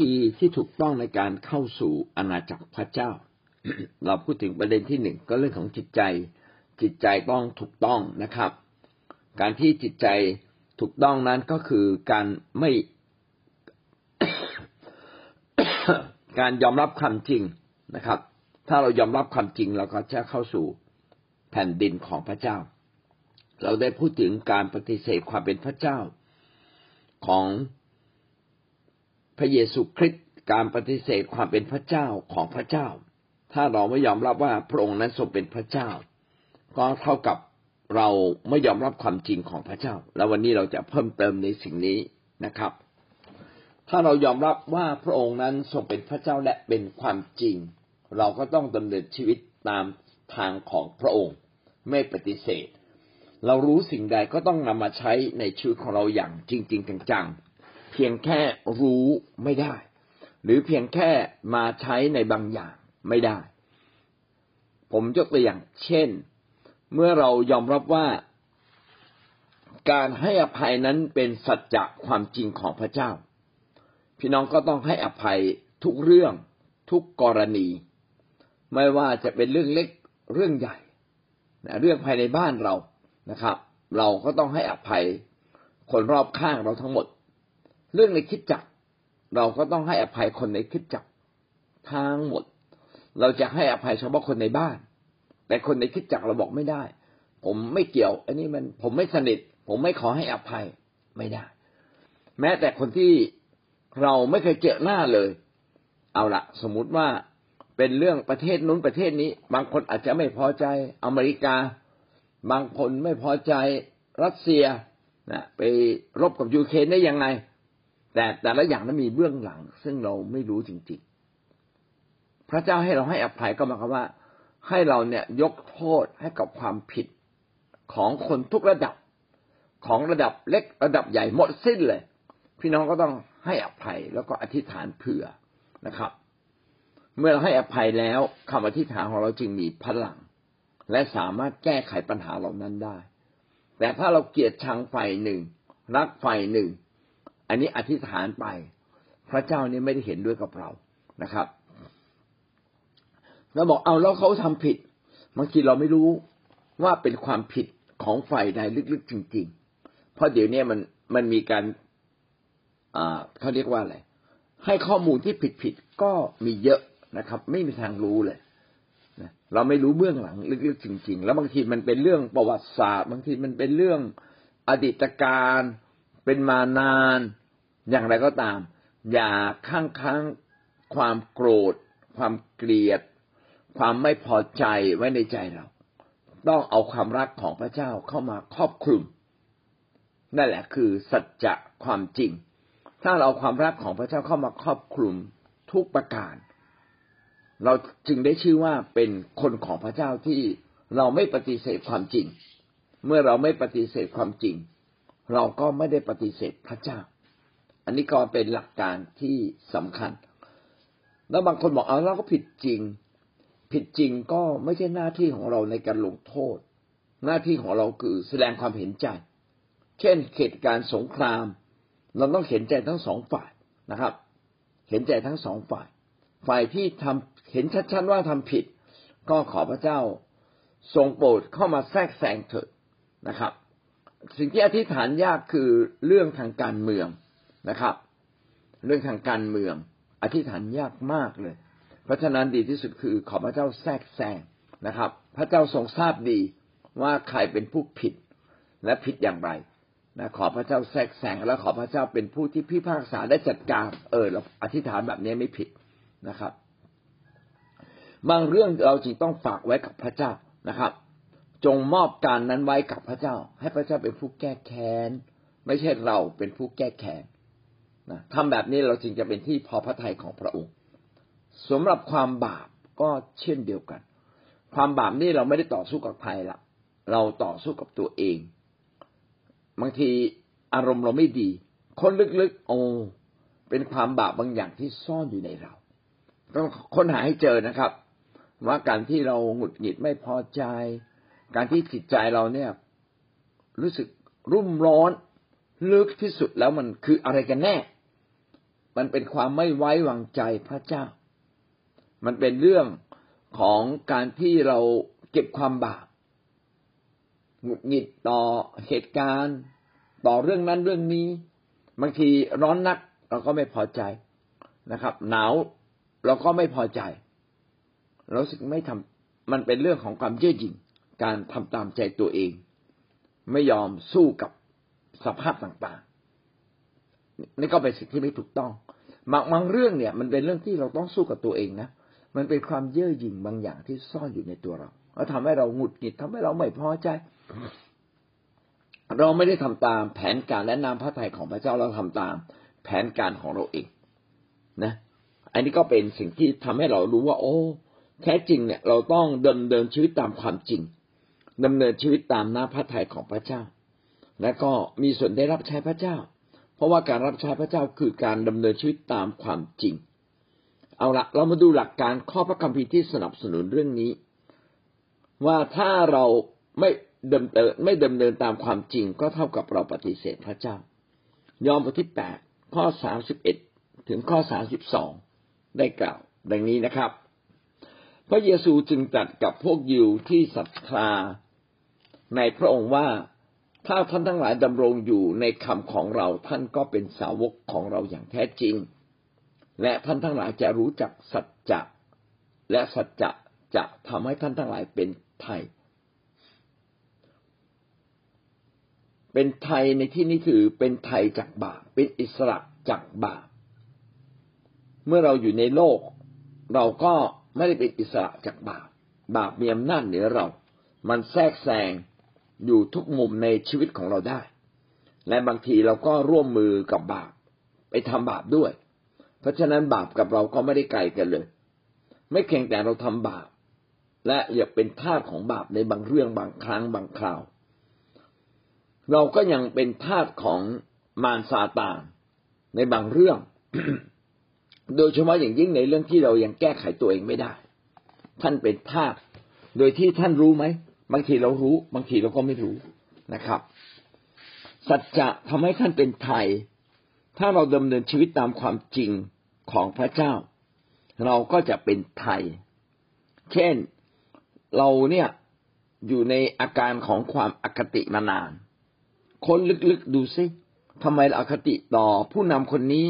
ธีที่ถูกต้องในการเข้าสู่อาณาจักรพระเจ้า เราพูดถึงประเด็นที่หนึ่งก็เรื่องของจิตใจ จิตใจต้องถูกต้องนะครับ การที่จิตใจถูกต้องนั้นก็คือการไม่การยอมรับความจริงนะครับ ถ้าเรายอมรับความจริงเราก็จะเข้าสู่แผ่นดินของพระเจ้า เราได้พูดถึงการปฏิเสธความเป็นพระเจ้าของ พระเยซูคริสต์การปฏิเสธความเป็นพระเจ้าของพระเจ้า ถ้าเราไม่ยอมรับว่าพระองค์นั้นทรงเป็นพระเจ้า ก็เท่ากับเราไม่ยอมรับความจริงของพระเจ้า แล้ววันนี้เราจะเพิ่มเติมในสิ่งนี้นะครับ ถ้าเรายอมรับว่าพระองค์นั้นทรงเป็นพระเจ้าและเป็นความจริง เราก็ต้องดำเนินชีวิตตามทางของพระองค์ ไม่ปฏิเสธ เรารู้สิ่งใดก็ต้องนำมาใช้ในชีวิตของเราอย่างจริง ๆ จังๆ เพียงแค่รู้ไม่ได้ หรือเพียงแค่มาใช้ในบางอย่างไม่ได้ ผมยกตัวอย่าง เช่น เมื่อเรายอมรับว่าการให้อภัยนั้นเป็นสัจจะความจริงของพระเจ้า พี่น้องก็ต้องให้อภัยทุกเรื่องทุกกรณี ไม่ว่าจะเป็นเรื่องเล็กเรื่องใหญ่เรื่องภายในบ้านเรานะครับ เราก็ต้องให้อภัยคนรอบข้างเราทั้งหมด เรื่องในคิดจักเราก็ต้องให้อภัยคนในคิดจักทั้งหมด เราจะให้อภัยเฉพาะคนในบ้าน แต่คนในคิดจักเราบอกไม่ได้ ผมไม่เกี่ยว อันนี้มันผมไม่สนิท ผมไม่ขอให้อภัยไม่ได้ แม้แต่คนที่เราไม่เคยเจอหน้าเลย เอาละสมมุติว่าเป็นเรื่องประเทศนู้นประเทศนี้ บางคนอาจจะไม่พอใจอเมริกา บางคนไม่พอใจรัสเซียนะไปรบกับยูเครนได้ยังไง แต่แต่ละอย่างนั้นมีเบื้องหลัง ซึ่งเราไม่รู้จริง ๆ พระเจ้าให้เราให้อภัยก็หมายความว่า ให้เราเนี่ยยกโทษให้กับความผิดของคนทุกระดับของระดับเล็กระดับใหญ่หมดสิ้นเลย พี่น้องก็ต้องให้อภัยแล้วก็อธิษฐานเผื่อนะครับ เมื่อเราให้อภัยแล้วคำอธิษฐานของเราจึงมีพลัง และสามารถแก้ไขปัญหาเหล่านั้นได้ แต่ถ้าเราเกลียดชังฝ่ายหนึ่ง รักฝ่ายหนึ่ง อันนี้อธิษฐานไป พระเจ้านี่ไม่ได้เห็นด้วยกับเรานะครับเราบอกเอาแล้วเขาทำผิดบางทีเราไม่รู้ว่าเป็นความผิดของฝ่ายใดลึกๆจริง ๆ เพราะเดี๋ยวนี้มันมันมีการอ่าเขาเรียกว่าอะไรให้ข้อมูลที่ผิดๆก็มีเยอะนะครับ ไม่มีทางรู้เลยเราไม่รู้เบื้องหลังลึกๆจริง ๆ แล้วบางทีมันเป็นเรื่องประวัติศาสตร์ บางทีมันเป็นเรื่องอดีตการ เป็นมานานอย่างไรก็ตาม อย่าข้างค้างความโกรธ ความเกลียด ความไม่พอใจไว้ในใจเรา ต้องเอาความรักของพระเจ้าเข้ามาครอบคลุม นั่นแหละคือสัจจะความจริง ถ้าเราเอาความรักของพระเจ้าเข้ามาครอบคลุมทุกประการ เราจึงได้ชื่อว่าเป็นคนของพระเจ้าที่เราไม่ปฏิเสธความจริง เมื่อเราไม่ปฏิเสธความจริง เราก็ไม่ได้ปฏิเสธพระเจ้า อันนี้ก็เป็นหลักการที่สำคัญ แล้วบางคนบอกเอาเราก็ผิดจริง ผิดจริงก็ไม่ใช่หน้าที่ของเราในการลงโทษ หน้าที่ของเราคือแสดงความเห็นใจ เช่นเหตุการณ์สงคราม เราต้องเห็นใจทั้งสองฝ่ายนะครับ เห็นใจทั้งสองฝ่าย ฝ่ายที่ทำเห็นชัดๆว่าทำผิด ก็ขอพระเจ้าทรงโปรดเข้ามาแทรกแซงเถิดนะครับ สิ่งที่อธิษฐานยากคือเรื่องทางการเมืองนะครับ เรื่องทางการเมือง อธิษฐานยากมากเลย เพราะฉะนั้นดีที่สุดคือขอพระเจ้าแทรกแซงนะครับ พระเจ้าทรงทราบดีว่าใครเป็นผู้ผิดและผิดอย่างไรนะขอพระเจ้าแทรกแซงและขอพระเจ้าเป็นผู้ที่พิพากษาได้จัดการ เออเราอธิษฐานแบบนี้ไม่ผิดนะครับ บางเรื่องเราจึงต้องฝากไว้กับพระเจ้านะครับ จงมอบการนั้นไว้กับพระเจ้า ให้พระเจ้าเป็นผู้แก้แค้น ไม่ใช่เราเป็นผู้แก้แค้นนะทำแบบนี้เราจึงจะเป็นที่พอพระทัยของพระองค์สำหรับความบาปก็เช่นเดียวกัน ความบาปนี่เราไม่ได้ต่อสู้กับใครละเราต่อสู้กับตัวเอง บางทีอารมณ์เราไม่ดี คนลึกๆ โอ้เป็นความบาปบางอย่างที่ซ่อนอยู่ในเราต้องค้นหาให้เจอนะครับ ว่าการที่เราหงุดหงิดไม่พอใจ การที่จิตใจเราเนี่ย รู้สึกรุ่มร้อนลึกที่สุดแล้วมันคืออะไรกันแน่ มันเป็นความไม่ไว้วางใจพระเจ้า มันเป็นเรื่องของการที่เราเก็บความบาปหงุดหงิดต่อเหตุการณ์ ต่อเรื่องนั้นเรื่องนี้ บางทีร้อนนักเราก็ไม่พอใจนะครับ หนาวเราก็ไม่พอใจเราสึกไม่ทำมันเป็นเรื่องของความเย่อหยิ่ง การทำตามใจตัวเอง ไม่ยอมสู้กับสภาพต่างๆนี่ก็เป็นสิ่งที่ไม่ถูกต้องบางบางเรื่องเนี่ย มันเป็นเรื่องที่เราต้องสู้กับตัวเองนะมันเป็นความเย่อหยิ่งบางอย่างที่ซ่อนอยู่ในตัวเราแล้วทำให้เราหงุดหงิดทำให้เราไม่พอใจ เราไม่ได้ทำตามแผนการและนามพระทัยของพระเจ้าเราทำตามแผนการของเราเองนะ อันนี้ก็เป็นสิ่งที่ทำให้เรารู้ว่า โอ้ แท้จริงเนี่ย เราต้องเดำเนินชีวิตตามความจริง ดำเนินชีวิตตามน้าพระทัยของพระเจ้า และก็มีส่วนได้รับใช้พระเจ้า เพราะว่าการรับใช้พระเจ้าคือการดำเนินชีวิตตามความจริง เอาละเรามาดูหลักการข้อพระคัมภีร์ที่สนับสนุนเรื่องนี้ ว่าถ้าเราไม่ดำเนินไม่ดำเนินตามความจริง ก็เท่ากับเราปฏิเสธพระเจ้า ยอห์นบทที่แปดข้อสามสิบเอ็ดถึงข้อสามสิบสองได้กล่าว ดังนี้นะครับ พระเยซูจึงตรัสกับพวกยิวที่ศรัทธา ในพระองค์ว่าถ้าท่านทั้งหลายดำรงอยู่ในคำของเราท่านก็เป็นสาวกของเราอย่างแท้จริง และท่านทั้งหลายจะรู้จักสัจจะ และสัจจะจะทำให้ท่านทั้งหลายเป็นไทย เป็นไทยในที่นี้คือเป็นไทยจากบาปเป็นอิสระจากบาปเมื่อเราอยู่ในโลก เราก็ไม่ได้เป็นอิสระจากบาปบาปมีอำนาจเหนือเรา มันแทรกแซง อยู่ทุกมุมในชีวิตของเราได้ และบางทีเราก็ร่วมมือกับบาป ไปทำบาปด้วย เพราะฉะนั้นบาปกับเราก็ไม่ได้ไกลกันเลย ไม่เพียงแต่เราทำบาป และอย่าเป็นทาสของบาปในบางเรื่องบางครั้งบางคราว เราก็ยังเป็นทาสของมารซาตานในบางเรื่อง โดยเฉพาะอย่างยิ่งในเรื่องที่เรายังแก้ไขตัวเองไม่ได้ ท่านเป็นทาสโดยที่ท่านรู้ไหม บางทีเรารู้ บางทีเราก็ไม่รู้นะครับ สัจจะทำให้ท่านเป็นไทย ถ้าเราดำเนินชีวิตตามความจริงของพระเจ้า เราก็จะเป็นไทย เช่นเราเนี่ยอยู่ในอาการของความอคติมานาน คนลึกๆดูซิทำไมเราอคติต่อผู้นำคนนี้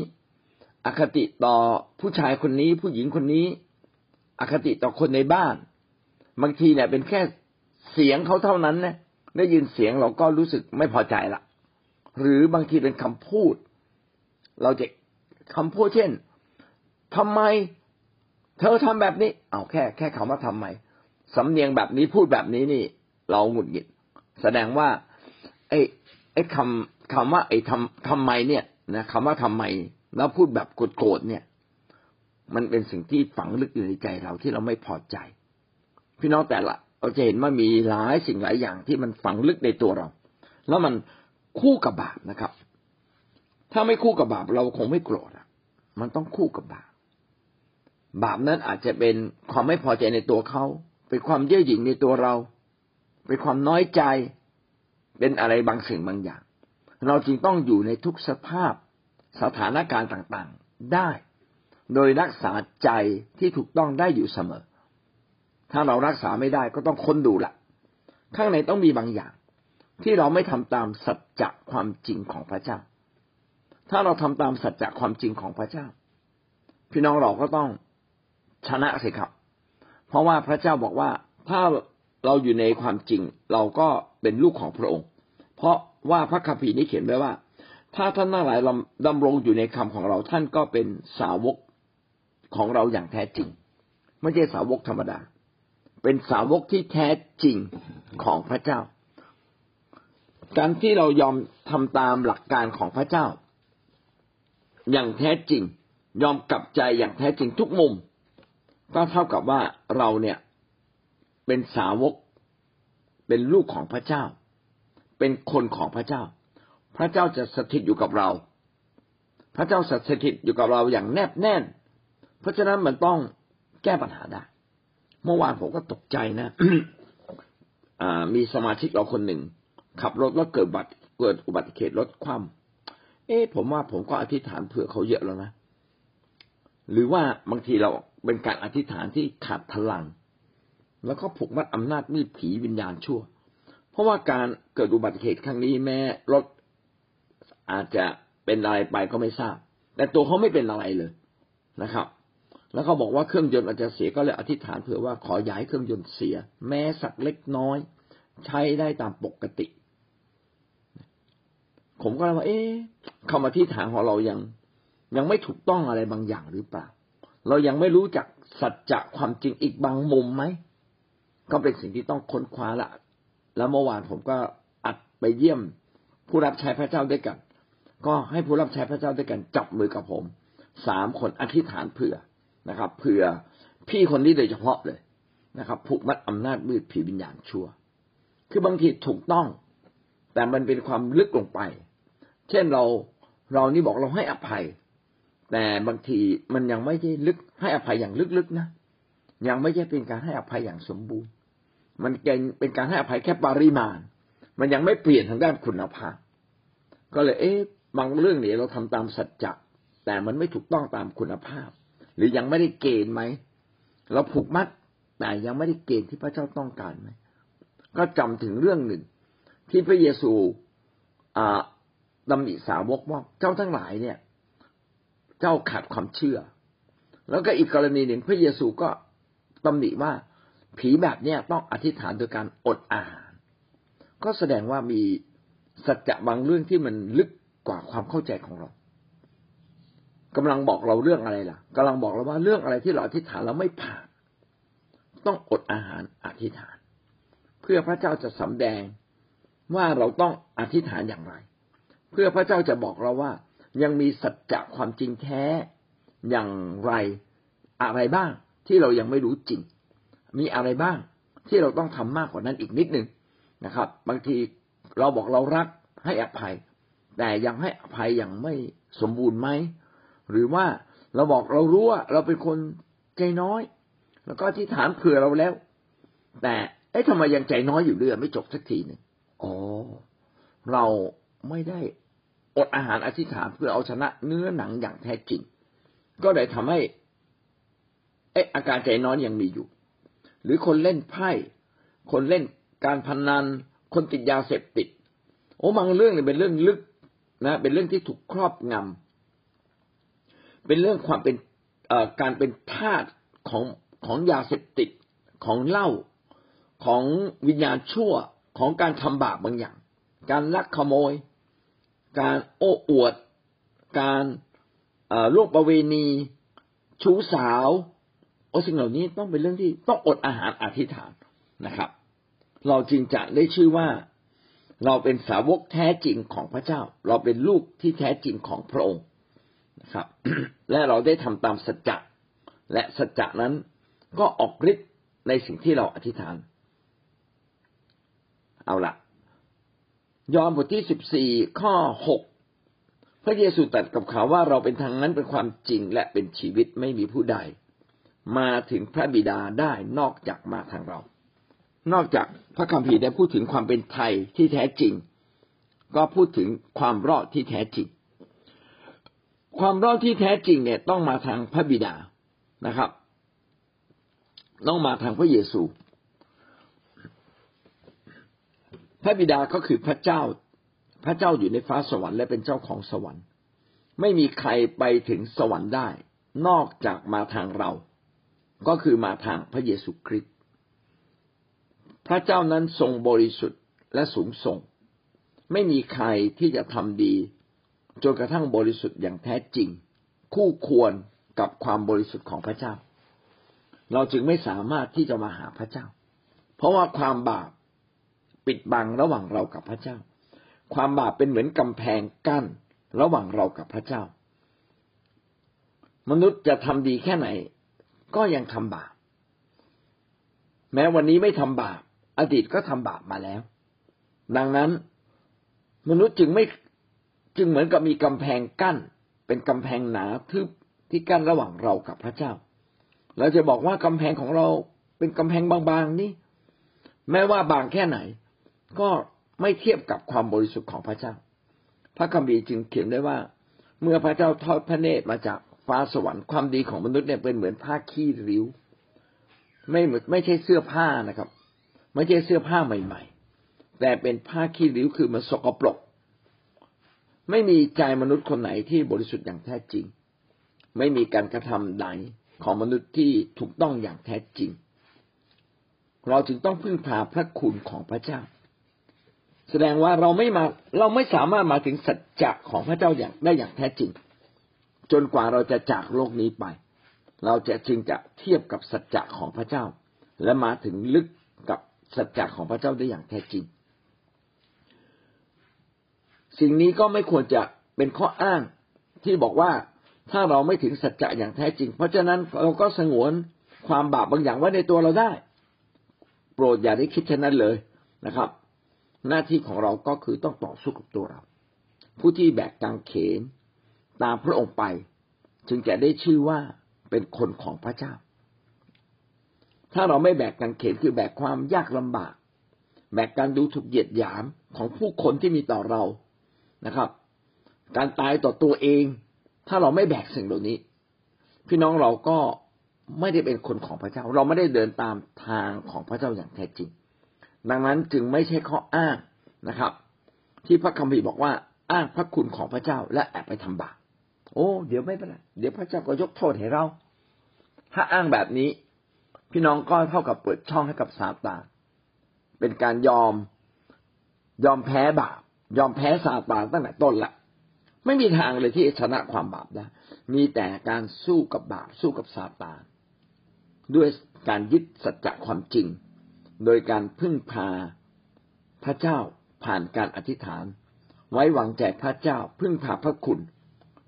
อคติต่อผู้ชายคนนี้ ผู้หญิงคนนี้ อคติต่อคนในบ้าน บางทีเนี่ยเป็นแค่ เสียงเขาเท่านั้นนะได้ยินเสียงเราก็รู้สึกไม่พอใจละหรือบางทีเป็นคำพูด เราจะคำพูดเช่นทำไม เธอทำแบบนี้ เอาแค่ แค่คำว่าทำไมสำเนียงแบบนี้พูดแบบนี้นี่ เราหงุดหงิด แสดงว่า ไอ้ไอ้คำคำว่า ไอ้ทำทำไมเนี่ยนะคำว่าทำไม แล้วพูดแบบโกรธเนี่ย มันเป็นสิ่งที่ฝังลึกอยู่ในใจเราที่เราไม่พอใจ พี่น้องแต่ละ เราจะเห็นว่ามีหลายสิ่งหลายอย่างที่มันฝังลึกในตัวเรา แล้วมันคู่กับบาปนะครับ ถ้าไม่คู่กับบาปเราคงไม่โกรธอะมันต้องคู่กับบาปบาปนั้นอาจจะเป็นความไม่พอใจในตัวเขา เป็นความเย่อหยิ่งในตัวเรา เป็นความน้อยใจ เป็นอะไรบางสิ่งบางอย่าง เราจึงต้องอยู่ในทุกสภาพสถานการณ์ต่างๆ ได้ โดยรักษาใจที่ถูกต้องได้อยู่เสมอ ถ้าเรารักษาไม่ได้ก็ต้องค้นดูละข้างในต้องมีบางอย่าง ที่เราไม่ทำตามสัจจะความจริงของพระเจ้า ถ้าเราทำตามสัจจะความจริงของพระเจ้า พี่น้องเราก็ต้องชนะสิครับ เพราะว่าพระเจ้าบอกว่าถ้าเราอยู่ในความจริง เราก็เป็นลูกของพระองค์ เพราะว่าพระคัมภีร์นี้เขียนไว้ว่า ถ้าท่านทั้งหลายดำรงอยู่ในคำของเราท่านก็เป็นสาวกของเราอย่างแท้จริง ไม่ใช่สาวกธรรมดา เป็นสาวกที่แท้จริงของพระเจ้า การที่เรายอมทำตามหลักการของพระเจ้า อย่างแท้จริง ยอมกลับใจอย่างแท้จริงทุกมุม ก็เท่ากับว่าเราเนี่ยเป็นสาวก เป็นลูกของพระเจ้า เป็นคนของพระเจ้า พระเจ้าจะสถิตอยู่กับเรา พระเจ้าสถิตอยู่กับเราอย่างแนบแน่น เพราะฉะนั้นมันต้องแก้ปัญหาได้ เมื่อวานผมก็ตกใจนะมีสมาชิกเราคนหนึ่ง ขับรถแล้วเกิดบัตรเกิดอุบัติเหตุรถคว่ำเอ๊ะผมว่าผมก็อธิษฐานเผื่อเขาเยอะแล้วนะหรือว่าบางทีเราเป็นการอธิษฐานที่ขาดพลัง แล้วก็ผูกมัดอำนาจมืดผีวิญญาณชั่ว เพราะว่าการเกิดอุบัติเหตุครั้งนี้แม้รถอาจจะเป็นอะไรไปก็ไม่ทราบ แต่ตัวเขาไม่เป็นอะไรเลยนะครับ แล้วเขาบอกว่าเครื่องยนต์อาจจะเสียก็เลยอธิษฐานเผื่อว่าขอย้ายเครื่องยนต์เสีย แม้สักเล็กน้อย ใช้ได้ตามปกติ ผมก็เลยว่า เอ๊ะคำอธิษฐานของเรายัง ยังไม่ถูกต้องอะไรบางอย่างหรือเปล่า เรายังไม่รู้จักสัจจะความจริงอีกบางมุมไหมก็เป็นสิ่งที่ต้องค้นคว้าละแล้วเมื่อวานผมก็อัดไปเยี่ยมผู้รับใช้พระเจ้าด้วยกัน ก็ให้ผู้รับใช้พระเจ้าด้วยกันจับมือกับผมสามคนอธิษฐานเผื่อ นะครับเผื่อพี่คนนี้โดยเฉพาะเลยนะครับ ผูกมัดอำนาจมืดผีวิญญาณชั่ว คือบางทีถูกต้อง แต่มันเป็นความลึกลงไป เช่นเราเรานี่บอกเราให้อภัย แต่บางทีมันยังไม่ใช่ลึกให้อภัยอย่างลึกๆนะ ยังไม่ใช่เป็นการให้อภัยอย่างสมบูรณ์ มันเป็นการให้อภัยแค่ปริมาณ มันยังไม่เปลี่ยนทางด้านคุณภาพ ก็เลยเอ๊ะบางเรื่องเนี่ยเราทำตามสัจจะแต่มันไม่ถูกต้องตามคุณภาพ หรือยังไม่ได้เกณฑ์ไหมเราผูกมัดแต่ยังไม่ได้เกณฑ์ที่พระเจ้าต้องการไหมก็จำถึงเรื่องหนึ่ง ที่พระเยซูอ่าดำริสาวกว่าเจ้าทั้งหลายเนี่ย เจ้าขาดความเชื่อ แล้วก็อีกกรณีหนึ่งพระเยซูก็ตำหนิว่าผีแบบเนี้ยต้องอธิษฐานโดยการอดอาหาร ก็แสดงว่ามีสัจจะบางเรื่องที่มันลึกกว่าความเข้าใจของเรา กำลังบอกเราเรื่องอะไรล่ะกำลังบอกเราว่าเรื่องอะไรที่เราอธิษฐานแล้วไม่ผ่าน ต้องอดอาหารอธิษฐาน เพื่อพระเจ้าจะสำแดงว่าเราต้องอธิษฐานอย่างไร เพื่อพระเจ้าจะบอกเราว่า ยังมีสัจจะความจริงแท้อย่างไรอะไรบ้างที่เรายังไม่รู้จริง มีอะไรบ้างที่เราต้องทำมากกว่านั้นอีกนิดหนึ่งนะครับ บางทีเราบอกเรารักให้อภัย แต่ยังให้อภัยอย่างไม่สมบูรณ์ไหม หรือว่าเราบอกเรารู้ว่าเราเป็นคนใจน้อย แล้วก็ที่ฐานเผื่อเราแล้ว แต่เอ๊ะทำไมยังใจน้อยอยู่เรื่อยไม่จบสักทีหนึ่งอ๋อเราไม่ได้อดอาหารอธิษฐานเพื่อเอาชนะเนื้อหนังอย่างแท้จริง ก็เลยทำให้เอ๊ะอาการใจน้อยยังมีอยู่ หรือคนเล่นไพ่ คนเล่นการพนนัน คนติดยาเสพติด โอ้บางเรื่องเนี่ยเป็นเรื่องลึกนะ เป็นเรื่องที่ถูกครอบงำ เป็นเรื่องความเป็นการเป็นทาสของของยาเสพติดของเหล้าของวิญญาณชั่วของการทำบาปบางอย่าง การลักขโมย การโอ้อวด การล่วงประเวณี ชู้สาวโอ้สิ่งเหล่านี้ต้องเป็นเรื่องที่ต้องอดอาหารอธิษฐานนะครับ เราจึงจะได้ชื่อว่าเราเป็นสาวกแท้จริงของพระเจ้า เราเป็นลูกที่แท้จริงของพระองค์ ครับ และเราได้ทำตามสัจจะและสัจจะนั้นก็ออกฤทธิ์ในสิ่งที่เราอธิษฐาน เอาละยอห์นบทที่สิบสี่ข้อหกพระเยซูตรัสกับเขาว่าเราเป็นทางนั้นเป็นความจริงและเป็นชีวิตไม่มีผู้ใด มาถึงพระบิดาได้นอกจากมาทางเรา นอกจากพระคัมภีร์ได้พูดถึงความเป็นไทยที่แท้จริง ก็พูดถึงความรอดที่แท้จริง ความรอดที่แท้จริงเนี่ยต้องมาทางพระบิดานะครับ ต้องมาทางพระเยซู พระบิดาก็คือพระเจ้า พระเจ้าอยู่ในฟ้าสวรรค์และเป็นเจ้าของสวรรค์ ไม่มีใครไปถึงสวรรค์ได้ นอกจากมาทางเรา ก็คือมาทางพระเยซูคริสต์พระเจ้านั้นทรงบริสุทธิ์และสูงส่ง ไม่มีใครที่จะทำดี จนกระทั่งบริสุทธิ์อย่างแท้จริง คู่ควรกับความบริสุทธิ์ของพระเจ้า เราจึงไม่สามารถที่จะมาหาพระเจ้า เพราะว่าความบาปปิดบังระหว่างเรากับพระเจ้า ความบาปเป็นเหมือนกำแพงกั้นระหว่างเรากับพระเจ้า มนุษย์จะทำดีแค่ไหน ก็ยังทำบาป แม้วันนี้ไม่ทำบาป อดีตก็ทำบาปมาแล้ว ดังนั้นมนุษย์จึงไม่ จึงเหมือนกับมีกำแพงกั้น เป็นกำแพงหนาทึบที่กั้นระหว่างเรากับพระเจ้า เราจะบอกว่ากำแพงของเราเป็นกำแพงบางๆนี่แม้ว่าบางแค่ไหน ก็ไม่เทียบกับความบริสุทธิ์ของพระเจ้า พระคัมภีร์จึงเขียนได้ว่า เมื่อพระเจ้าทอดพระเนตรมาจากฟ้าสวรรค์ความดีของมนุษย์เนี่ยเป็นเหมือนผ้าขี้ริ้ว ไม่เหมือนไม่ใช่เสื้อผ้านะครับ ไม่ใช่เสื้อผ้าใหม่ ๆ แต่เป็นผ้าขี้ริ้วคือมันสกปรก ไม่มีใจมนุษย์คนไหนที่บริสุทธิ์อย่างแท้จริง ไม่มีการกระทำใดของมนุษย์ที่ถูกต้องอย่างแท้จริง เราจึงต้องพึ่งพาพระคุณของพระเจ้า แสดงว่าเราไม่มาเราไม่สามารถมาถึงสัจจะของพระเจ้าอย่างได้อย่างแท้จริง จนกว่าเราจะจากโลกนี้ไป เราจะจึงจะเทียบกับสัจจะของพระเจ้า และมาถึงลึกกับสัจจะของพระเจ้าได้อย่างแท้จริง สิ่งนี้ก็ไม่ควรจะเป็นข้ออ้างที่บอกว่าถ้าเราไม่ถึงสัจจะอย่างแท้จริง เพราะฉะนั้นเราก็สงวนความบาปบางอย่างไว้ในตัวเราได้ โปรดอย่าได้คิดเช่นนั้นเลยนะครับ หน้าที่ของเราก็คือต้องต่อสู้กับตัวเรา ผู้ที่แบกกางเขน ตามพระองค์ไป จึงจะได้ชื่อว่าเป็นคนของพระเจ้า ถ้าเราไม่แบกกางเขนคือแบกความยากลำบาก แบกการดูถูกเหยียดหยามของผู้คนที่มีต่อเรา นะครับ การตายต่อตัวเอง ถ้าเราไม่แบกสิ่งเหล่านี้ พี่น้องเราก็ไม่ได้เป็นคนของพระเจ้า เราไม่ได้เดินตามทางของพระเจ้าอย่างแท้จริง ดังนั้นจึงไม่ใช่ข้ออ้างนะครับ ที่พระคัมภีร์บอกว่าอ้างพระคุณของพระเจ้าและแอบไปทำบาปโอ้เดี๋ยวไม่เป็นไรเดี๋ยวพระเจ้าก็ยกโทษให้เรา ถ้าอ้างแบบนี้ พี่น้องก็เท่ากับเปิดช่องให้กับซาตานเป็นการยอมยอมแพ้บาป ยอมแพ้ซาตานตั้งแต่ต้นละไม่มีทางเลยที่ชนะความบาปได้มีแต่การสู้กับบาปสู้กับซาตานด้วยการยึดสัจจะความจริง โดยการพึ่งพาพระเจ้าผ่านการอธิษฐาน ไว้วางใจพระเจ้าพึ่งพาพระคุณ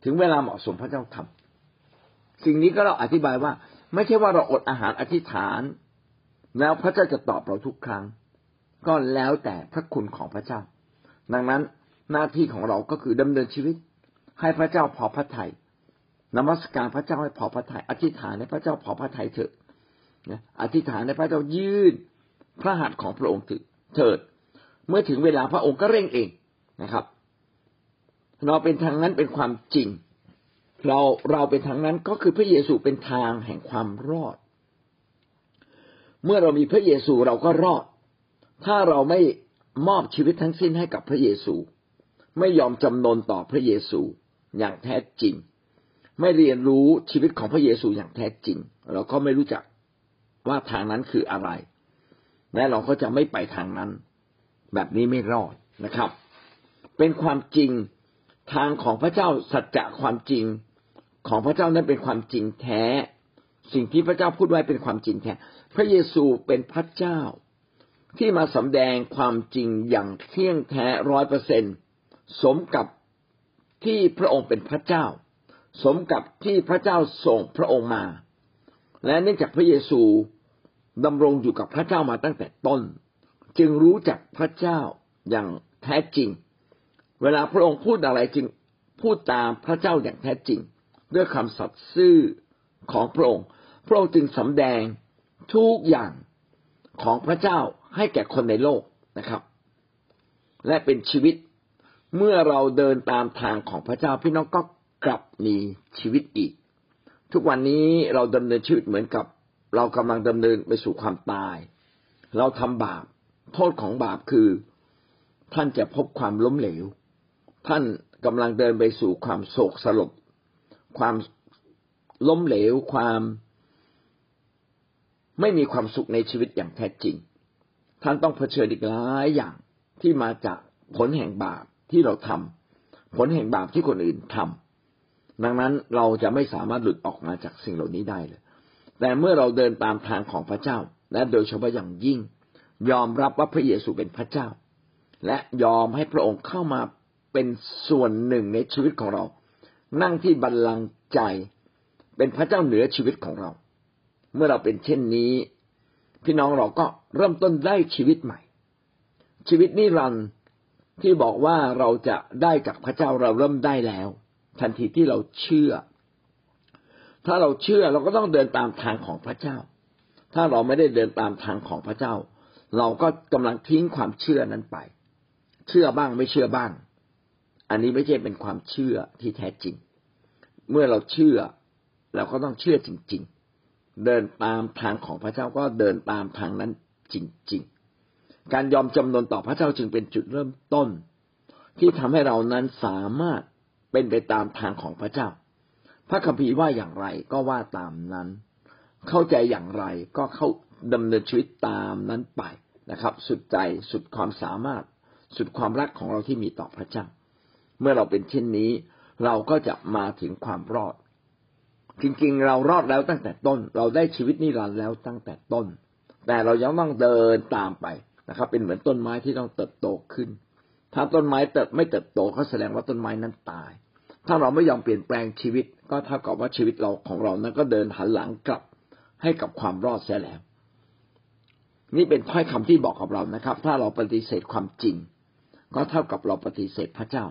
ถึงเวลาเหมาะสมพระเจ้าทำสิ่งนี้ก็เราอธิบายว่า ไม่ใช่ว่าเราอดอาหารอธิษฐาน แล้วพระเจ้าจะตอบเราทุกครั้ง ก็แล้วแต่พระคุณของพระเจ้า ดังนั้นหน้าที่ของเราก็คือดำเนินชีวิต ให้พระเจ้าพอพระทยัยนมัสการพระเจ้าให้พอพระทยัยอธิษฐานให้พระเจ้าพอพระทัยเถิดนะอธิษฐานให้พระเจ้ายื่นพระหัตถ์ของพระองค์เถิด เมื่อถึงเวลาพระองค์ก็เร่งเองนะครับ เราเป็นทางนั้นเป็นความจริง เราเราเป็นทางนั้นก็คือพระเยซูเป็นทางแห่งความรอด เมื่อเรามีพระเยซูเราก็รอด ถ้าเราไม่ มอบชีวิตทั้งสิ้นให้กับพระเยซู ไม่ยอมจำนนต่อพระเยซูอย่างแท้จริง ไม่เรียนรู้ชีวิตของพระเยซูอย่างแท้จริง เราก็ไม่รู้จักว่าทางนั้นคืออะไร และเราก็จะไม่ไปทางนั้น แบบนี้ไม่รอดนะครับ เป็นความจริงทางของพระเจ้าสัจจะความจริงของพระเจ้านั้นเป็นความจริงแท้ สิ่งที่พระเจ้าพูดไว้เป็นความจริงแท้ พระเยซูเป็นพระเจ้า ที่มาสำแดงความจริงอย่างเที่ยงแท้ร้อยเปอร์เซ็นต์สมกับที่พระองค์เป็นพระเจ้า สมกับที่พระเจ้าส่งพระองค์มา และเนื่องจากพระเยซูดำรงอยู่กับพระเจ้ามาตั้งแต่ต้น จึงรู้จักพระเจ้าอย่างแท้จริง เวลาพระองค์พูดอะไรจึงพูดตามพระเจ้าอย่างแท้จริง ด้วยคำสัตย์ซื่อของพระองค์ พระองค์จึงสำแดงทุกอย่างของพระเจ้า ให้แก่คนในโลกนะครับ และเป็นชีวิตเมื่อเราเดินตามทางของพระเจ้าพี่น้องก็กลับมีชีวิตอีก ทุกวันนี้เราดำเนินชีวิตเหมือนกับ เรากำลังดำเนินไปสู่ความตาย เราทำบาปโทษของบาปคือ ท่านจะพบความล้มเหลว ท่านกำลังเดินไปสู่ความโศกสลบความล้มเหลวความไม่มีความสุขในชีวิตอย่างแท้จริง ท่านต้องเผชิญอีกหลายอย่างที่มาจากผลแห่งบาปที่เราทำผลแห่งบาปที่คนอื่นทำดังนั้นเราจะไม่สามารถหลุดออกมาจากสิ่งเหล่านี้ได้เลย แต่เมื่อเราเดินตามทางของพระเจ้า และโดยเฉพาะอย่างยิ่ง ยอมรับว่าพระเยซูเป็นพระเจ้า และยอมให้พระองค์เข้ามาเป็นส่วนหนึ่งในชีวิตของเรา นั่งที่บัลลังก์ใจเป็นพระเจ้าเหนือชีวิตของเรา เมื่อเราเป็นเช่นนี้ พี่น้องเราก็เริ่มต้นได้ชีวิตใหม่ ชีวิตนิรันดร์ที่บอกว่าเราจะได้จากพระเจ้าเราเริ่มได้แล้ว ทันทีที่เราเชื่อ ถ้าเราเชื่อเราก็ต้องเดินตามทางของพระเจ้า ถ้าเราไม่ได้เดินตามทางของพระเจ้า เราก็กำลังทิ้งความเชื่อนั้นไป เชื่อบ้างไม่เชื่อบ้าง อันนี้ไม่ใช่เป็นความเชื่อที่แท้จริง เมื่อเราเชื่อเราก็ต้องเชื่อจริง ๆ เดินตามทางของพระเจ้าก็เดินตามทางนั้นจริง ๆ การยอมจำนนต่อพระเจ้าจึงเป็นจุดเริ่มต้น ที่ทำให้เรานั้นสามารถเป็นไปตามทางของพระเจ้า พระคัมภีร์ว่าอย่างไรก็ว่าตามนั้น เข้าใจอย่างไรก็เข้าดำเนินชีวิตตามนั้นไปนะครับ สุดใจสุดความสามารถ สุดความรักของเราที่มีต่อพระเจ้า เมื่อเราเป็นเช่นนี้ เราก็จะมาถึงความรอด จริงๆ เรารอดแล้วตั้งแต่ต้น เราได้ชีวิตนิรันดร์แล้วตั้งแต่ต้น แต่เรายังต้องเดินตามไปนะครับ เป็นเหมือนต้นไม้ที่ต้องเติบโตขึ้น ถ้าต้นไม้เติบไม่เติบโตก็แสดงว่าต้นไม้นั้นตาย ถ้าเราไม่ยอมเปลี่ยนแปลงชีวิต ก็เท่ากับว่าชีวิตเราของเรานั้นก็เดินหันหลังกลับให้กับความรอดเสียแล้ว นี่เป็นถ้อยคำที่บอกกับเรานะครับ ถ้าเราปฏิเสธความจริง ก็เท่ากับเราปฏิเสธพระเจ้า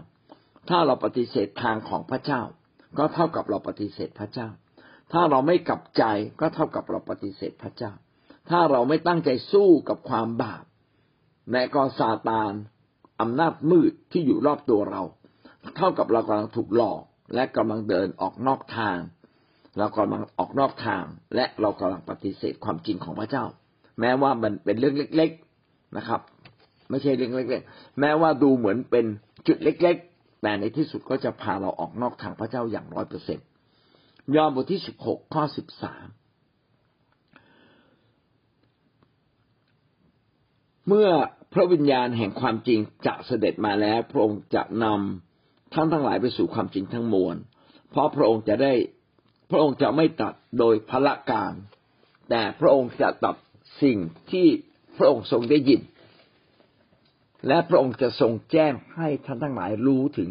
ถ้าเราปฏิเสธทางของพระเจ้า ก็เท่ากับเราปฏิเสธพระเจ้า ถ้าเราไม่กลับใจก็เท่ากับเราปฏิเสธพระเจ้า ถ้าเราไม่ตั้งใจสู้กับความบาปแม้ก็ซาตานอำนาจมืดที่อยู่รอบตัวเรา เท่ากับเรากำลังถูกหลอก และกำลังเดินออกนอกทาง เรากำลังออกนอกทาง และเรากำลังปฏิเสธความจริงของพระเจ้า แม้ว่ามันเป็นเรื่องเล็ก ๆนะครับ ไม่ใช่เรื่องเล็ก ๆ แม้ว่าดูเหมือนเป็นจุดเล็ก ๆ แต่ในที่สุดก็จะพาเราออกนอกทางพระเจ้าอย่างร้อยเปอร์เซ็นยอห์นบทที่สิบหกข้อสิบสามเมื่อพระวิญญาณแห่งความจริงจะเสด็จมาแล้วพระองค์จะนำท่านทั้งหลายไปสู่ความจริงทั้งมวล เพราะพระองค์จะได้พระองค์จะไม่ตัดโดยพละการ แต่พระองค์จะตัดสิ่งที่พระองค์ทรงได้ยิน และพระองค์จะทรงแจ้งให้ท่านทั้งหลายรู้ถึง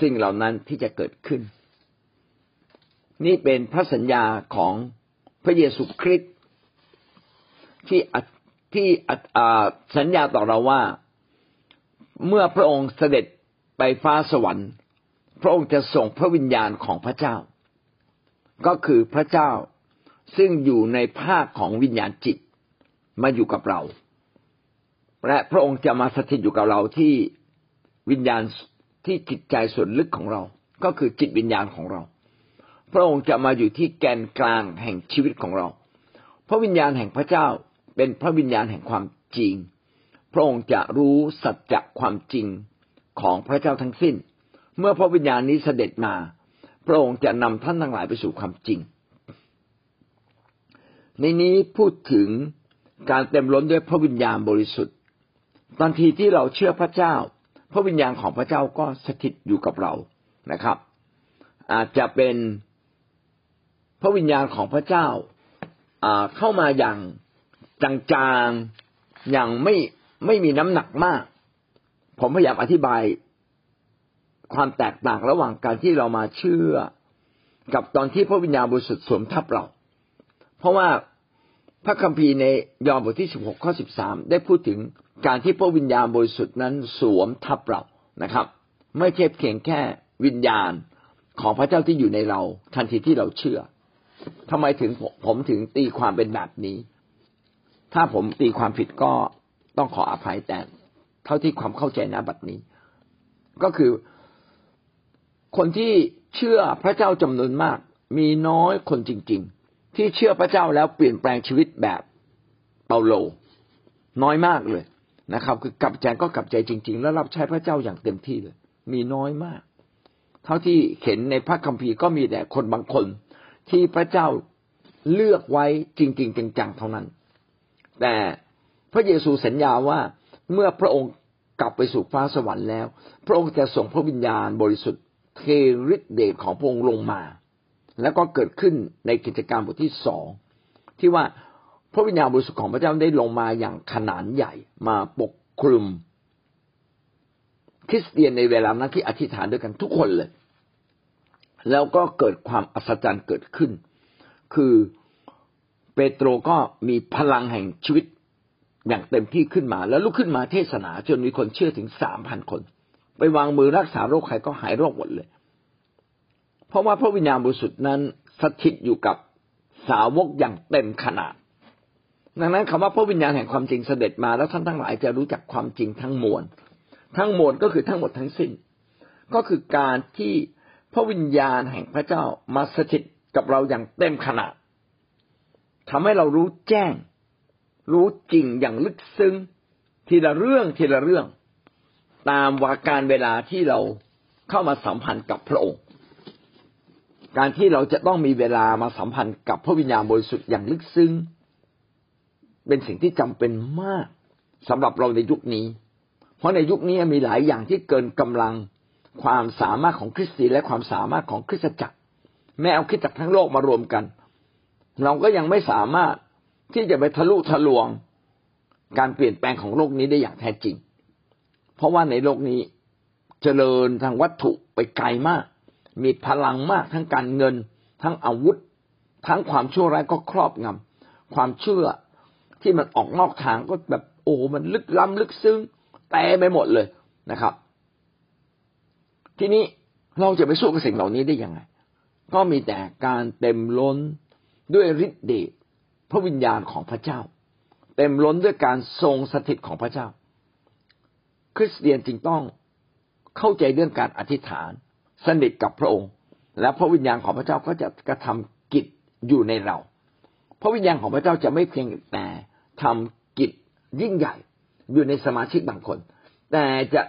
สิ่งเหล่านั้นที่จะเกิดขึ้น นี่เป็นพระสัญญาของพระเยซูคริสต์ที่ที่สัญญาต่อเราว่าเมื่อพระองค์เสด็จไปฟ้าสวรรค์ พระองค์จะส่งพระวิญญาณของพระเจ้า ก็คือพระเจ้าซึ่งอยู่ในภาคของวิญญาณจิตมาอยู่กับเรา และพระองค์จะมาสถิตอยู่กับเราที่วิญญาณที่จิตใจส่วนลึกของเรา ก็คือจิตวิญญาณของเรา พระองค์จะมาอยู่ที่แกนกลางแห่งชีวิตของเรา พระวิญญาณแห่งพระเจ้าเป็นพระวิญญาณแห่งความจริง พระองค์จะรู้สัจจะความจริงของพระเจ้าทั้งสิ้น เมื่อพระวิญญาณนี้เสด็จมา พระองค์จะนำท่านทั้งหลายไปสู่ความจริง ในนี้พูดถึงการเต็มล้นด้วยพระวิญญาณบริสุทธิ์ ทันทีที่เราเชื่อพระเจ้า พระวิญญาณของพระเจ้าก็สถิตอยู่กับเรานะครับ อาจจะเป็นพระวิญญาณของพระเจ้าเข้ามาอย่างจางๆอย่างไม่ไม่มีน้ำหนักมาก ผมพยายามอธิบายความแตกต่างระหว่างการที่เรามาเชื่อ กับตอนที่พระวิญญาณบริสุทธิ์สวมทับเรา เพราะว่า พระคัมภีร์ในยอห์นบทที่สิบหกข้อสิบสามได้พูดถึงการที่พระวิญญาณบริสุทธิ์นั้นสวมทับเรานะครับ ไม่ใช่เพียงแค่วิญญาณของพระเจ้าที่อยู่ในเราทันทีที่เราเชื่อทำไมถึงผมถึงตีความเป็นแบบนี้ ถ้าผมตีความผิดก็ต้องขออภัยแต่ เท่าที่ความเข้าใจนะบัดนี้ ก็คือ คนที่เชื่อพระเจ้าจำนวนมาก มีน้อยคนจริง ๆ ที่เชื่อพระเจ้าแล้วเปลี่ยนแปลงชีวิตแบบเปาโล น้อยมากเลยนะครับ คือกลับใจก็กลับใจจริง ๆ แล้วรับใช้พระเจ้าอย่างเต็มที่เลย มีน้อยมาก เท่าที่เห็นในพระคัมภีร์ก็มีแต่คนบางคน ที่พระเจ้าเลือกไว้จริง ๆจังๆเท่านั้น แต่พระเยซูสัญญาว่าเมื่อพระองค์กลับไปสู่ฟ้าสวรรค์แล้ว พระองค์จะส่งพระวิญญาณบริสุทธิ์เทฤทธิเดชของพระองค์ลงมา แล้วก็เกิดขึ้นในกิจการบทที่สองที่ว่าพระวิญญาณบริสุทธิ์ของพระเจ้าได้ลงมาอย่างขนาดใหญ่มาปกคลุม คริสเตียนในเวลานั้นที่อธิษฐานด้วยกันทุกคนเลย แล้วก็เกิดความอัศจรรย์เกิดขึ้น คือเปโตรก็มีพลังแห่งชีวิตอย่างเต็มที่ขึ้นมา แล้วลุกขึ้นมาเทศนาจนมีคนเชื่อถึงสามพันคน ไปวางมือรักษาโรคใครก็หายโรคหมดเลย เพราะว่าพระวิญญาณบริสุทธิ์นั้นสถิตอยู่กับสาวกอย่างเต็มขนาด ดังนั้นคำว่าพระวิญญาณแห่งความจริงเสด็จมาแล้วท่านทั้งหลายจะรู้จักความจริงทั้งมวล ทั้งมวลก็คือทั้งหมดทั้งสิ้น ก็คือการที่พระวิญญาณแห่งพระเจ้ามาสถิตกับเราอย่างเต็มขนาดทำให้เรารู้แจ้ง รู้จริงอย่างลึกซึ้ง ทีละเรื่องทีละเรื่อง ตามวาการเวลาที่เราเข้ามาสัมพันธ์กับพระองค์ การที่เราจะต้องมีเวลามาสัมพันธ์กับพระวิญญาณบริสุทธิ์อย่างลึกซึ้ง เป็นสิ่งที่จำเป็นมากสำหรับเราในยุคนี้ เพราะในยุคนี้มีหลายอย่างที่เกินกำลังความสามารถของคริสตีและความสามารถของคริสตจักร แม้เอาคริสตจักรทั้งโลกมารวมกัน เราก็ยังไม่สามารถที่จะไปทะลุทะลวง การเปลี่ยนแปลงของโลกนี้ได้อย่างแท้จริง เพราะว่าในโลกนี้เจริญทางวัตถุไปไกลมาก มีพลังมากทั้งการเงิน ทั้งอาวุธ ทั้งความชั่วร้ายก็ครอบงำความเชื่อที่มันออกนอกทางก็แบบโอ้มันลึกล้ำลึกซึ้งแต่ไปหมดเลยนะครับ ทีนี้เราจะไปสู้กับสิ่งเหล่านี้ได้ยังไง ก็มีแต่การเต็มล้นด้วยฤทธิ์เดชพระวิญญาณของพระเจ้า เต็มล้นด้วยการทรงสถิตของพระเจ้า คริสเตียนจึงต้องเข้าใจเรื่องการอธิษฐาน สนิทกับพระองค์ และพระวิญญาณของพระเจ้าก็จะกระทำกิจอยู่ในเรา พระวิญญาณของพระเจ้าจะไม่เพียงแต่ทำกิจยิ่งใหญ่ อยู่ในสมาชิกบางคน แต่จะ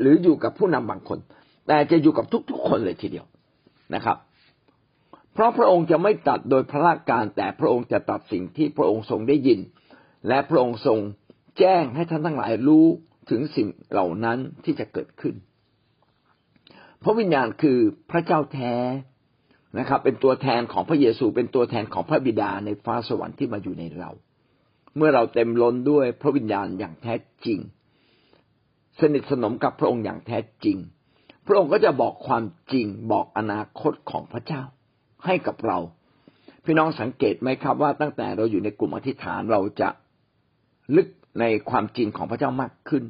หรืออยู่กับผู้นำบางคน แต่จะอยู่กับทุกๆคนเลยทีเดียวนะครับ เพราะพระองค์จะไม่ตัดโดยพระราชการแต่พระองค์จะตัดสิ่งที่พระองค์ทรงได้ยิน และพระองค์ทรงแจ้งให้ท่านทั้งหลายรู้ถึงสิ่งเหล่านั้นที่จะเกิดขึ้น พระวิญญาณคือพระเจ้าแท้นะครับ เป็นตัวแทนของพระเยซู เป็นตัวแทนของพระบิดาในฟ้าสวรรค์ที่มาอยู่ในเรา เมื่อเราเต็มล้นด้วยพระวิญญาณอย่างแท้จริง สนิทสนมกับพระองค์อย่างแท้จริง พระองค์ก็จะบอกความจริงบอกอนาคตของพระเจ้าให้กับเรา พี่น้องสังเกตไหมครับว่าตั้งแต่เราอยู่ในกลุ่มอธิษฐานเราจะลึกในความจริงของพระเจ้ามากขึ้น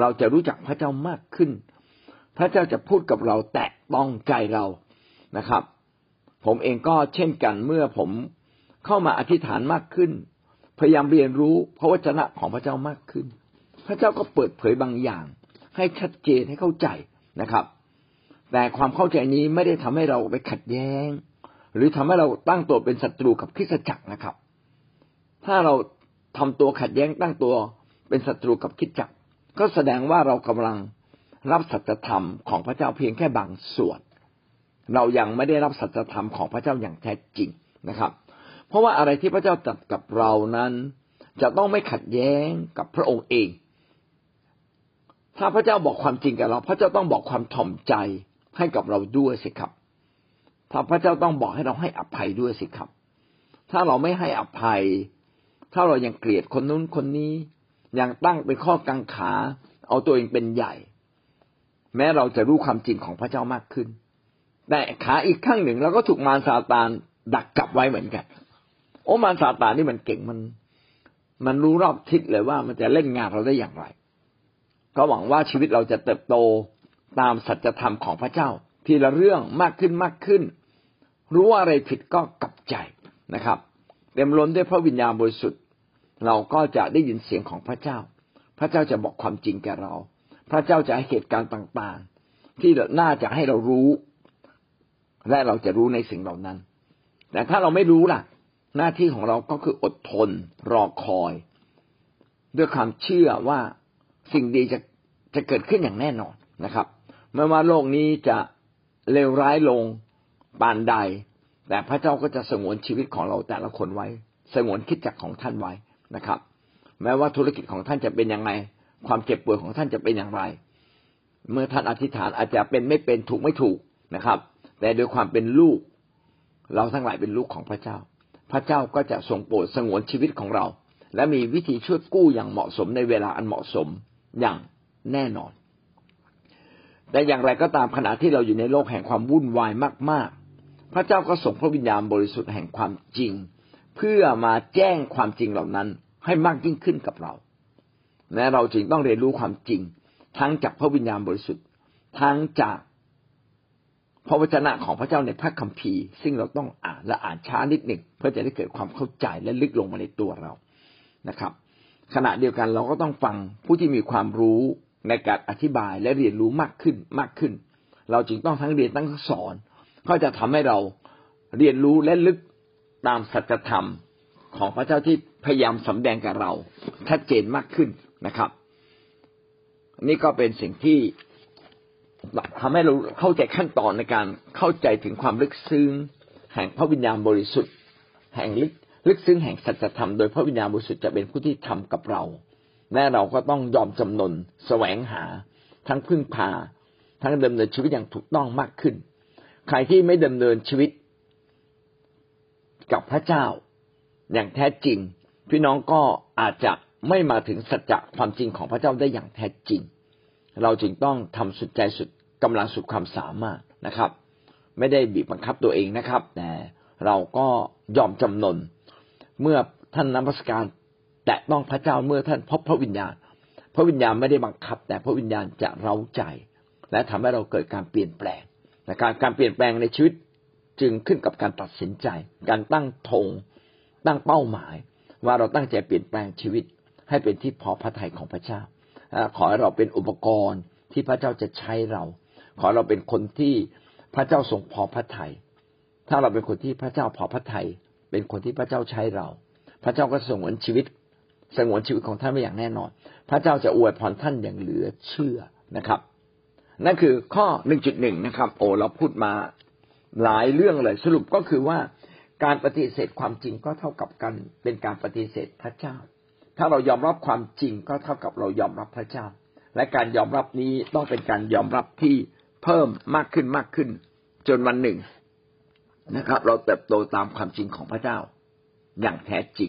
เราจะรู้จักพระเจ้ามากขึ้น พระเจ้าจะพูดกับเราแตะต้องใจเรานะครับ ผมเองก็เช่นกันเมื่อผมเข้ามาอธิษฐานมากขึ้น พยายามเรียนรู้พระวจนะของพระเจ้ามากขึ้น พระเจ้าก็เปิดเผยบางอย่าง ให้ชัดเจนให้เข้าใจนะครับ แต่ความเข้าใจนี้ไม่ได้ทำให้เราไปขัดแย้ง หรือทำให้เราตั้งตัวเป็นศัตรูกับคริสตจักรนะครับ ถ้าเราทำตัวขัดแย้งตั้งตัวเป็นศัตรูกับคริสตจักรก็แสดงว่าเรากำลัง รับสัจธรรมของพระเจ้าเพียงแค่บางส่วน เรายังไม่ได้รับสัจธรรมของพระเจ้าอย่างแท้จริงนะครับ เพราะว่าอะไรที่พระเจ้าตัดกับเรานั้น จะต้องไม่ขัดแย้งกับพระองค์เอง ถ้าพระเจ้าบอกความจริงกับเรา พระเจ้าต้องบอกความถ่อมใจให้กับเราด้วยสิครับ ถ้าพระเจ้าต้องบอกให้เราให้อภัยด้วยสิครับ ถ้าเราไม่ให้อภัย ถ้าเรายังเกลียดคนนู้นคนนี้ ยังตั้งเป็นข้อกังขา เอาตัวเองเป็นใหญ่ แม้เราจะรู้ความจริงของพระเจ้ามากขึ้น แต่ขาอีกข้างหนึ่งเราก็ถูกมารซาตานดักกลับไว้เหมือนกัน โอ้มารซาตานนี่มันเก่งมัน มันรู้รอบทิศเลยว่ามันจะเล่นงานเราได้อย่างไร ก็หวังว่าชีวิตเราจะเติบโตตามสัจธรรมของพระเจ้า ทีละเรื่องมากขึ้นมากขึ้น รู้ว่าอะไรผิดก็กลับใจนะครับเต็มล้นด้วยพระวิญญาณบริสุทธิ์ เราก็จะได้ยินเสียงของพระเจ้า พระเจ้าจะบอกความจริงแก่เรา พระเจ้าจะให้เหตุการณ์ต่างๆ ที่น่าจะให้เรารู้ และเราจะรู้ในสิ่งเหล่านั้น แต่ถ้าเราไม่รู้ล่ะ หน้าที่ของเราก็คืออดทนรอคอย ด้วยความเชื่อว่าสิ่งดีจะจะเกิดขึ้นอย่างแน่นอนนะครับ ไม่ว่าโลกนี้จะเลวร้ายลงปานใด แต่พระเจ้าก็จะสงวนชีวิตของเราแต่ละคนไว้ สงวนคิดจักของท่านไว้นะครับ แม้ว่าธุรกิจของท่านจะเป็นยังไง ความเจ็บป่วยของท่านจะเป็นอย่างไร เมื่อท่านอธิษฐานอาจจะเป็นไม่เป็นถูกไม่ถูกนะครับ แต่โดยความเป็นลูก เราทั้งหลายเป็นลูกของพระเจ้า พระเจ้าก็จะทรงโปรดสงวนชีวิตของเรา และมีวิธีช่วยกู้อย่างเหมาะสมในเวลาอันเหมาะสมอย่างแน่นอน แต่อย่างไรก็ตามขณะที่เราอยู่ในโลกแห่งความวุ่นวายมาก ๆ พระเจ้าก็ส่งพระวิญญาณบริสุทธิ์แห่งความจริง เพื่อมาแจ้งความจริงเหล่านั้นให้มากยิ่งขึ้นกับเรา และเราจึงต้องเรียนรู้ความจริง ทั้งจากพระวิญญาณบริสุทธิ์ ทั้งจากพระวจนะของพระเจ้าในพระคัมภีร์ ซึ่งเราต้องอ่านและอ่านช้านิดหนึ่งเพื่อจะได้เกิดความเข้าใจและลึกลงมาในตัวเรานะครับ ขณะเดียวกันเราก็ต้องฟังผู้ที่มีความรู้ในการอธิบายและเรียนรู้มากขึ้นมากขึ้น เราจึงต้องทั้งเรียนทั้งสอน ก็จะทำให้เราเรียนรู้และลึกตามสัจธรรมของพระเจ้าที่พยายามสำแดงกับเราชัดเจนมากขึ้น นะครับ นี่ก็เป็นสิ่งที่ทำให้เราเข้าใจขั้นตอนในการเข้าใจถึงความลึกซึ้งแห่งพระวิญญาณบริสุทธิ์ แห่งลึกลึกซึ้งแห่งสัจธรรมโดยพระวิญญาณบริสุทธิ์จะเป็นผู้ที่ทำกับเราและเราก็ต้องยอมจำนนแสวงหา ทั้งพึ่งพา ทั้งดำเนินชีวิตอย่างถูกต้องมากขึ้น ใครที่ไม่ดำเนินชีวิตกับพระเจ้า อย่างแท้จริง พี่น้องก็อาจจะ ไม่มาถึงสัจจะความจริงของพระเจ้าได้อย่างแท้จริง เราจึงต้องทำสุดใจสุดกำลังสุดความสามารถนะครับ ไม่ได้บีบบังคับตัวเองนะครับ แต่เราก็ยอมจำนน เมื่อท่านนมัสการแตะต้องพระเจ้าเมื่อท่านพบพระวิญญาณ พระวิญญาณไม่ได้บังคับ แต่พระวิญญาณจะเร้าใจ และทำให้เราเกิดการเปลี่ยนแปลงนะการการเปลี่ยนแปลงในชีวิตจึงขึ้นกับการตัดสินใจ การตั้งธงตั้งเป้าหมาย ว่าเราตั้งใจเปลี่ยนแปลงชีวิต ให้เป็นที่พอพระทัยของพระเจ้า ขอให้เราเป็นอุปกรณ์ที่พระเจ้าจะใช้เรา ขอเราเป็นคนที่พระเจ้าทรงพอพระทัยถ้าเราเป็นคนที่พระเจ้าพอพระทัยเป็นคนที่พระเจ้าใช้เรา พระเจ้าก็สงวนชีวิตสงวนชีวิตของท่านไว้อย่างแน่นอน พระเจ้าจะอวยพรท่านอย่างเหลือเชื่อนะครับ นั่นคือข้อหนึ่งจุดหนึ่งนะครับ โอ้เราพูดมาหลายเรื่องเลยสรุปก็คือว่าการปฏิเสธความจริงก็เท่ากับการเป็นการปฏิเสธพระเจ้า ถ้าเรายอมรับความจริงก็เท่ากับเรายอมรับพระเจ้า และการยอมรับนี้ต้องเป็นการยอมรับที่เพิ่มมากขึ้นมากขึ้น จนวันหนึ่งนะครับ เราเติบโตตามความจริงของพระเจ้า อย่างแท้จริง